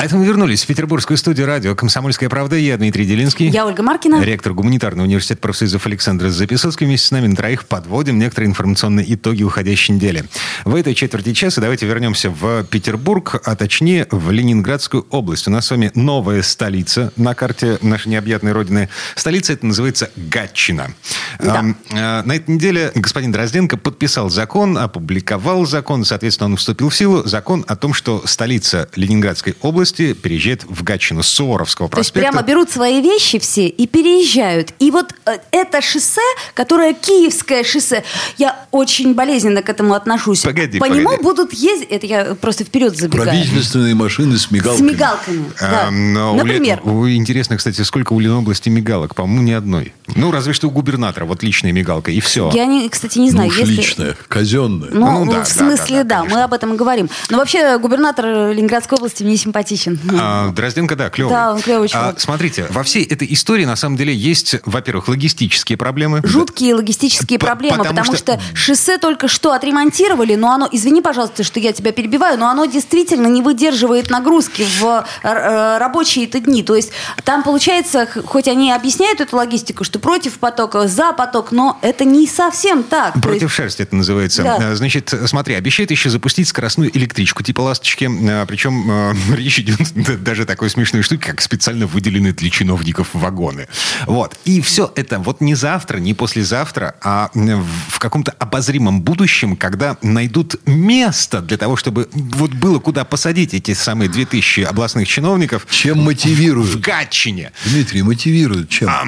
А это мы вернулись в петербургскую студию радио «Комсомольская правда». Я Дмитрий Делинский. Я Ольга Маркина. Ректор гуманитарного университета профсоюзов Александр Записоцкий. Вместе с нами на троих подводим некоторые информационные итоги уходящей недели. В этой четверти часа давайте вернемся в Петербург, а точнее в Ленинградскую область. У нас с вами новая столица на карте нашей необъятной родины. Столица это называется Гатчина. Да. А, На этой неделе господин Дрозденко подписал закон, опубликовал закон, соответственно, он вступил в силу. Закон о том, что столица Ленинградской области переезжает в Гатчину с Суворовского То есть проспекта. прямо берут свои вещи все и переезжают. И вот э, это шоссе, которое Киевское шоссе, я очень болезненно к этому отношусь. Погоди, По погоди. нему будут ездить, это я просто вперед забегаю. Правительственные машины с С мигалками. мигалками. да. А, Например. у- интересно, кстати, сколько у Ленобласти мигалок? По-моему, ни одной. Ну, разве что у губернатора. Вот личная мигалка, и все. Я, не, кстати, не Ну знаю, уж если... личное, казенное. Ну, Ну, да, в да, смысле, да, да, да, конечно. мы об этом и говорим. Но вообще губернатор Ленинградской области мне симпатичен. А, Дрозденко, да, клевый. Да, он клевый А, чувак. смотрите, во всей этой истории на самом деле есть, во-первых, логистические проблемы. Жуткие логистические П- проблемы, потому потому, что- что... шоссе только что отремонтировали, но оно, извини, пожалуйста, что я тебя перебиваю, но оно действительно не выдерживает нагрузки в э, э, рабочие это дни. То есть там получается, хоть они объясняют эту логистику, что против потока, за поток, но это не совсем так. Против есть- шерсти это называется. Да. А, Значит, смотри, обещает еще запустить скоростную электричку типа «Ласточки». А, Причем а, речь идет даже такой смешной штуке, как специально выделенные для чиновников вагоны. Вот. И все это вот не завтра, не послезавтра, а в каком-то обозримом будущем, когда найдут место для того, чтобы вот было куда посадить эти самые 2000 областных чиновников Чем в мотивируют? Гатчине. Дмитрий, мотивируют чем? А,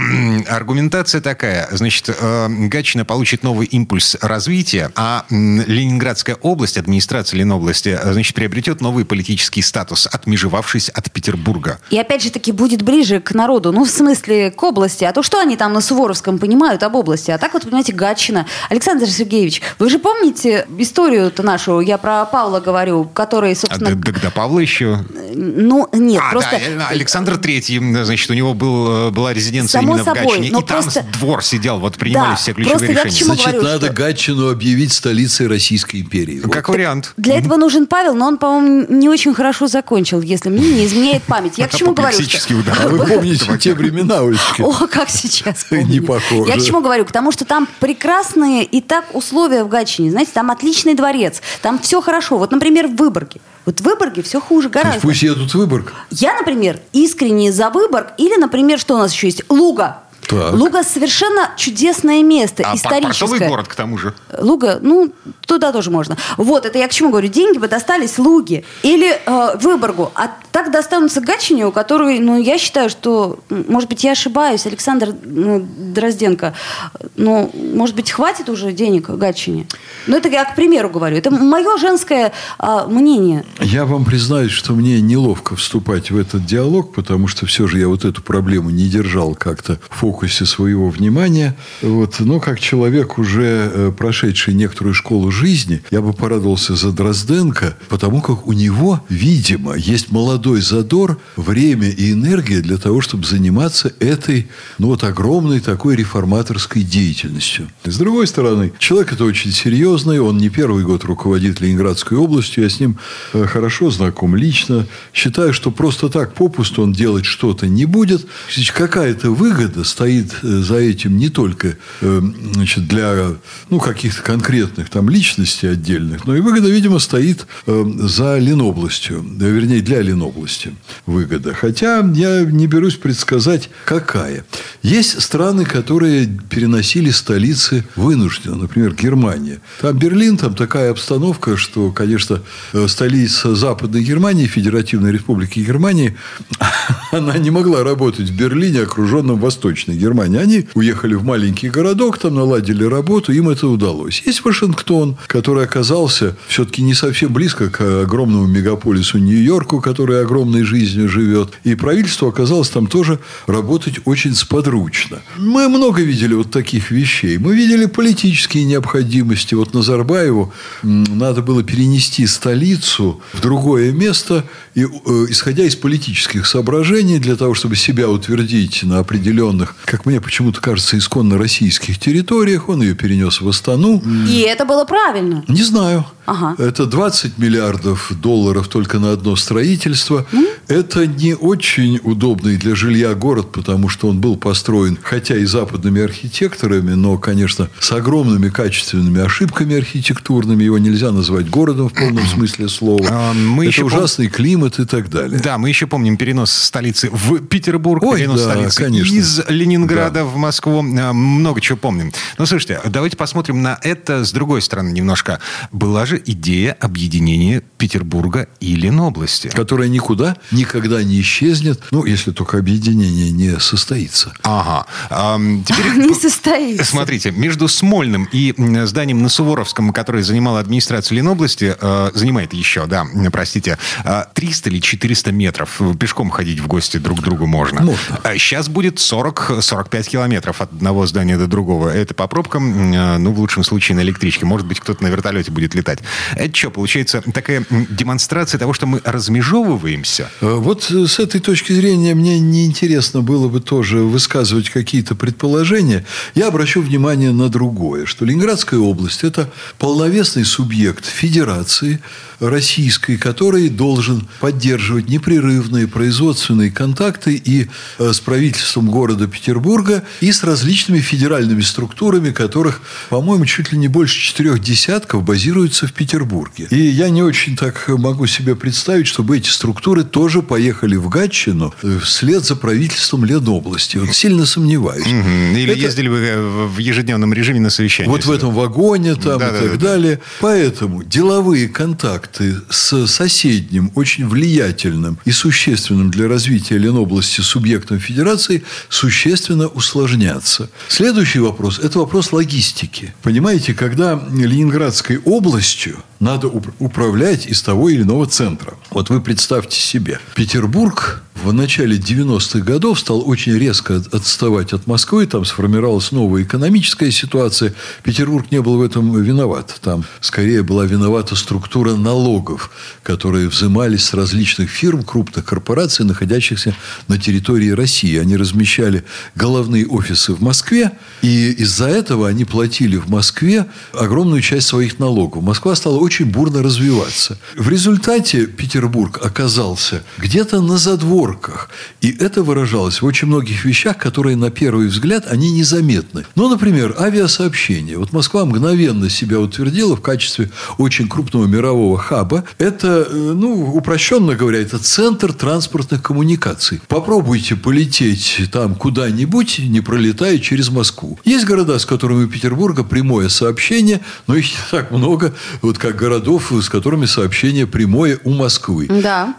Аргументация такая. Значит, э, Гатчина получит новый импульс развития, а Ленинградская область, администрация Ленобласти, э, значит, приобретет новый политический статус, отмежевавшись от Петербурга. И опять же таки будет ближе к народу, ну, в смысле, к области. А то что они там на Суворовском понимают об области? А так вот, понимаете, Гатчина. Александр Сергеевич, вы же помните историю-то нашу, я про Павла говорю, который, А собственно... д- Тогда Павла еще... Ну, нет, а, просто... да, Александр Третий, значит, у него был, э, была резиденция Само именно в собой, Гатчине. но и там просто- двор сидел, вот принимали Да, все ключевые я решения. чему Значит, говорю, надо что- Гатчину объявить столицей Российской империи. Вот. Как вариант. Для этого нужен Павел, но он, по-моему, не очень хорошо закончил, если мне не изменяет память. Я к чему говорю? что- удар. А вы помните те времена, Олечка? О, как сейчас помню. Не похоже. Я к чему говорю? К тому, что там прекрасные и так условия в Гатчине. Знаете, там отличный дворец, там все хорошо. Вот, например, в Выборге. Вот в Выборге все хуже То есть гораздо. Пусть едут в Выборг. Я, например, искренне за Выборг. Или, например, что у нас еще есть? Луга. Так. Луга совершенно чудесное место, А историческое. портовый город, к тому же. Луга, ну, туда тоже можно. Вот, это я к чему говорю. Деньги бы достались Луге или э, Выборгу. А так достанутся Гатчине, у которой, ну, я считаю, что, может быть, я ошибаюсь, Александр ну, Дрозденко, ну, может быть, хватит уже денег Гатчине? Ну, это я к примеру говорю. Это мое женское а, мнение. Я вам признаюсь, что мне неловко вступать в этот диалог, потому что все же я вот эту проблему не держал как-то в фокусе своего внимания. Вот. Но как человек, уже э, прошедший некоторую школу жизни, я бы порадовался за Дрозденко, потому как у него, видимо, есть молодой задор, время и энергия для того, чтобы заниматься этой, ну вот, огромной такой реформаторской деятельностью. С другой стороны, человек это очень серьезный, он не первый год руководит Ленинградской областью, я с ним э, хорошо знаком лично. Считаю, что просто так попусту он делать что-то не будет. Какая-то выгода стоит э, за этим не только э, значит, для ну, каких-то конкретных там личностей отдельных, но и выгода, видимо, стоит э, за Ленобластью, вернее, для Ленобласти выгода. Хотя я не берусь предсказать, какая. Есть страны, которые переносили столицы вынужденно. Например, Германия. Там Берлин, там такая обстановка, что, конечно, столица Западной Германии, Федеративной Республики Германии, она не могла работать в Берлине, окруженном Восточной Германии. Они уехали в маленький городок, там наладили работу, им это удалось. Есть Вашингтон, который оказался все-таки не совсем близко к огромному мегаполису Нью-Йорку, который огромной жизнью живет. И правительство оказалось там тоже работать очень сподручно. Мы много видели вот таких вещей. Мы видели политические необходимости. Вот Назарбаеву надо было перенести столицу в другое место, и, э, исходя из политических соображений, для того, чтобы себя утвердить на определенных, как мне почему-то кажется, исконно российских территориях, он ее перенес в Астану. И это было правильно. Не знаю. Ага. Это 20 миллиардов долларов только на одно строительство. Mm? Это не очень удобный для жилья город, потому что он был построен, хотя и западными архитекторами, но, конечно, с огромными качественными ошибками архитектурными. Его нельзя назвать городом в полном смысле слова. А, мы это ужасный пом... климат и так далее. Да, мы еще помним перенос столицы в Петербург, Ой, перенос да, столицы конечно. из Ленинграда да. в Москву. А, много чего помним. Ну, слушайте, давайте посмотрим на это с другой стороны немножко. Была же идея объединения Петербурга и Ленобласти. Которая никуда никогда не исчезнет, ну, если только объединение не состоится. Ага. А, теперь, не состоится. Смотрите, между Смольным и зданием на Суворовском, которое занимало администрацию Ленобласти, э, занимает еще, да, простите, 300 или 400 метров. Пешком ходить в гости друг к другу можно. Можно. Сейчас будет 40-45 километров от одного здания до другого. Это по пробкам, э, ну, в лучшем случае на электричке. Может быть, кто-то на вертолете будет летать. Это что, получается такая демонстрация того, что мы размежевываемся? Э, вот э, с этой точки зрения мне неинтересно было бы тоже высказывать какие-то предположения. Я обращу внимание на другое, что Ленинградская область – это полновесный субъект федерации российской, который должен поддерживать непрерывные производственные контакты и э, с правительством города Петербурга, и с различными федеральными структурами, которых, по-моему, чуть ли не больше четырех десятков базируются в Петербурге. И я не очень так могу себе представить, чтобы эти структуры тоже поехали в Гатчину э, вслед за правительством Ленобласти. Вот сильно сомневаюсь. Или Это... ездили бы э, в ежедневном режиме на совещание. Вот в этом вагоне там да, и да, так да, далее. Да. Поэтому деловые контакты с соседним, очень влиятельным и существенным для развития Ленобласти субъектом федерации существенно усложнятся. Следующий вопрос – это вопрос логистики. Понимаете, когда Ленинградской областью надо управлять из того или иного центра. Вот вы представьте себе, Петербург в начале 90-х годов стал очень резко отставать от Москвы, там сформировалась новая экономическая ситуация. Петербург не был в этом виноват. Там скорее была виновата структура налогов, которые взимались с различных фирм, крупных корпораций, находящихся на территории России. Они размещали головные офисы в Москве, и из-за этого они платили в Москве огромную часть своих налогов. Москва стала очень бурно развиваться. В результате Петербург оказался где-то на задворках. И это выражалось в очень многих вещах, которые на первый взгляд, они незаметны. Ну, например, авиасообщение. Вот Москва мгновенно себя утвердила в качестве очень крупного мирового хаба. Это, э, ну, упрощенно говоря, это центр транспортных коммуникаций. Попробуйте полететь там куда-нибудь, не пролетая через Москву. Есть города, с которыми у Петербурга прямое сообщение, но их не так много, вот как городов, с которыми сообщение прямое у Москвы. Да.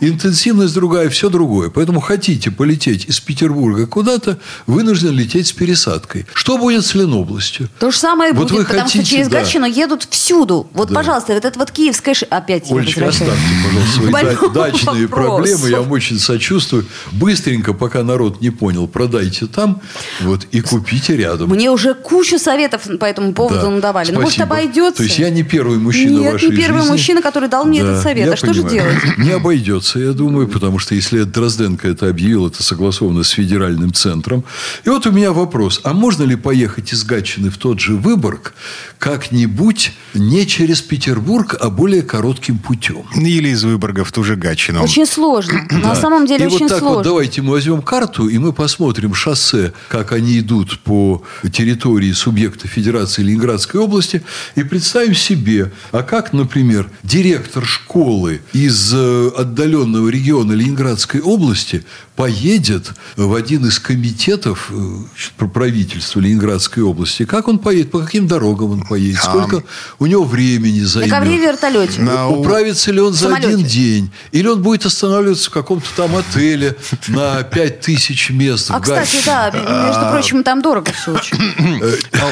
Интенсивность другая, все другое. Поэтому хотите полететь из Петербурга куда-то, вынуждены лететь с пересадкой. Что будет с Ленобластью? То же самое вот будет, вы потому хотите, что через да. Гатчину едут всюду. Вот, да. пожалуйста, вот это вот киевская... Опять Олечка, оставьте, пожалуйста, свои дачные проблемы. Я вам очень сочувствую. Быстренько, пока народ не понял, продайте там вот, и купите рядом. Мне уже кучу советов по этому поводу да. надавали. Ну, может, обойдется? То есть, я не первый мужчина Нет, вашей не первый жизни. мужчина, который дал мне да, этот совет. А что понимаю. же делать? Не обойдется, я думаю, потому что если Дрозденко это объявил, это согласовано с федеральным центром. И вот у меня вопрос. А можно ли поехать из Гатчины в тот же Выборг как-нибудь не через Петербург, а более коротким путем? Или из Выборга в ту же Гатчину. Очень сложно. На самом деле и очень вот так сложно. Вот давайте мы возьмем карту, и мы посмотрим шоссе, как они идут по территории субъекта Федерации Ленинградской области, и представим себе, а как, например, директор школы из э, отдаленного региона Ленинградской области поедет в один из комитетов э, правительства Ленинградской области. Как он поедет? По каким дорогам он поедет? Сколько у него времени займет? На ковре вертолете. На... Управится ли он за Самолете. один день? Или он будет останавливаться в каком-то там отеле на 5000 мест? А, кстати, да, между прочим, там дорого все очень.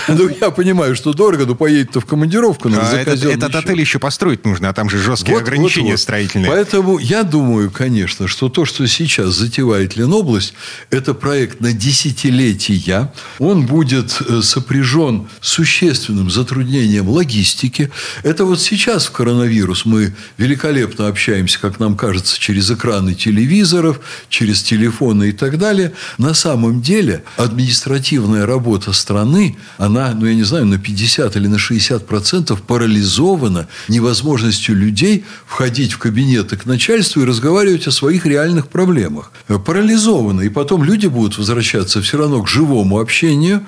Ну, я понимаю, что дорого, но поедет-то в командировку А этот, отель еще построить нужно, а там же жесткие ограничения строительные. Поэтому я думаю, конечно, что то, что сейчас затевает Ленобласть, это проект на десятилетия. Он будет э, сопряжен существенным затруднением логистики. Это вот сейчас в коронавирус мы великолепно общаемся, как нам кажется, через экраны телевизоров, через телефоны и так далее. На самом деле административная работа страны, она, ну я не знаю, на 50 или на 60 процентов парализована невозможностью людей входить в кабинеты к начальству и разговаривать о своих реальных проблемах. Парализована. И потом люди будут возвращаться все равно к живому общению,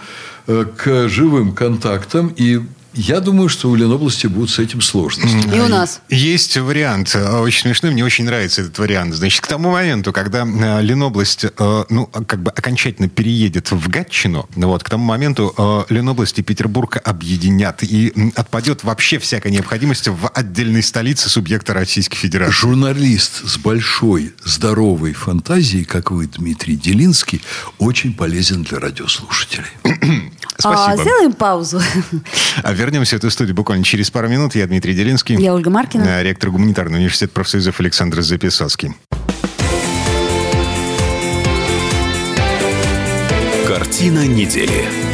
э, к живым контактам. И я думаю, что у Ленобласти будут с этим сложности. И у нас. Есть вариант, э, очень смешной, мне очень нравится этот вариант. Значит, к тому моменту, когда э, Ленобласть, ну, как бы окончательно переедет в Гатчину, ну вот, к тому моменту Ленобласть и Петербург объединят, и отпадет вообще всякая необходимость в отдельной столице субъекта Российской Федерации. Журналист с большой, здоровой фантазией, как вы, Дмитрий Делинский, очень полезен для радиослушателей. А, Спасибо. сделаем паузу. Вернемся в эту студию буквально через пару минут. Я Дмитрий Делинский. Я Ольга Маркина. э, Ректор гуманитарного университета профсоюзов Александр Записоцкий. Картина недели.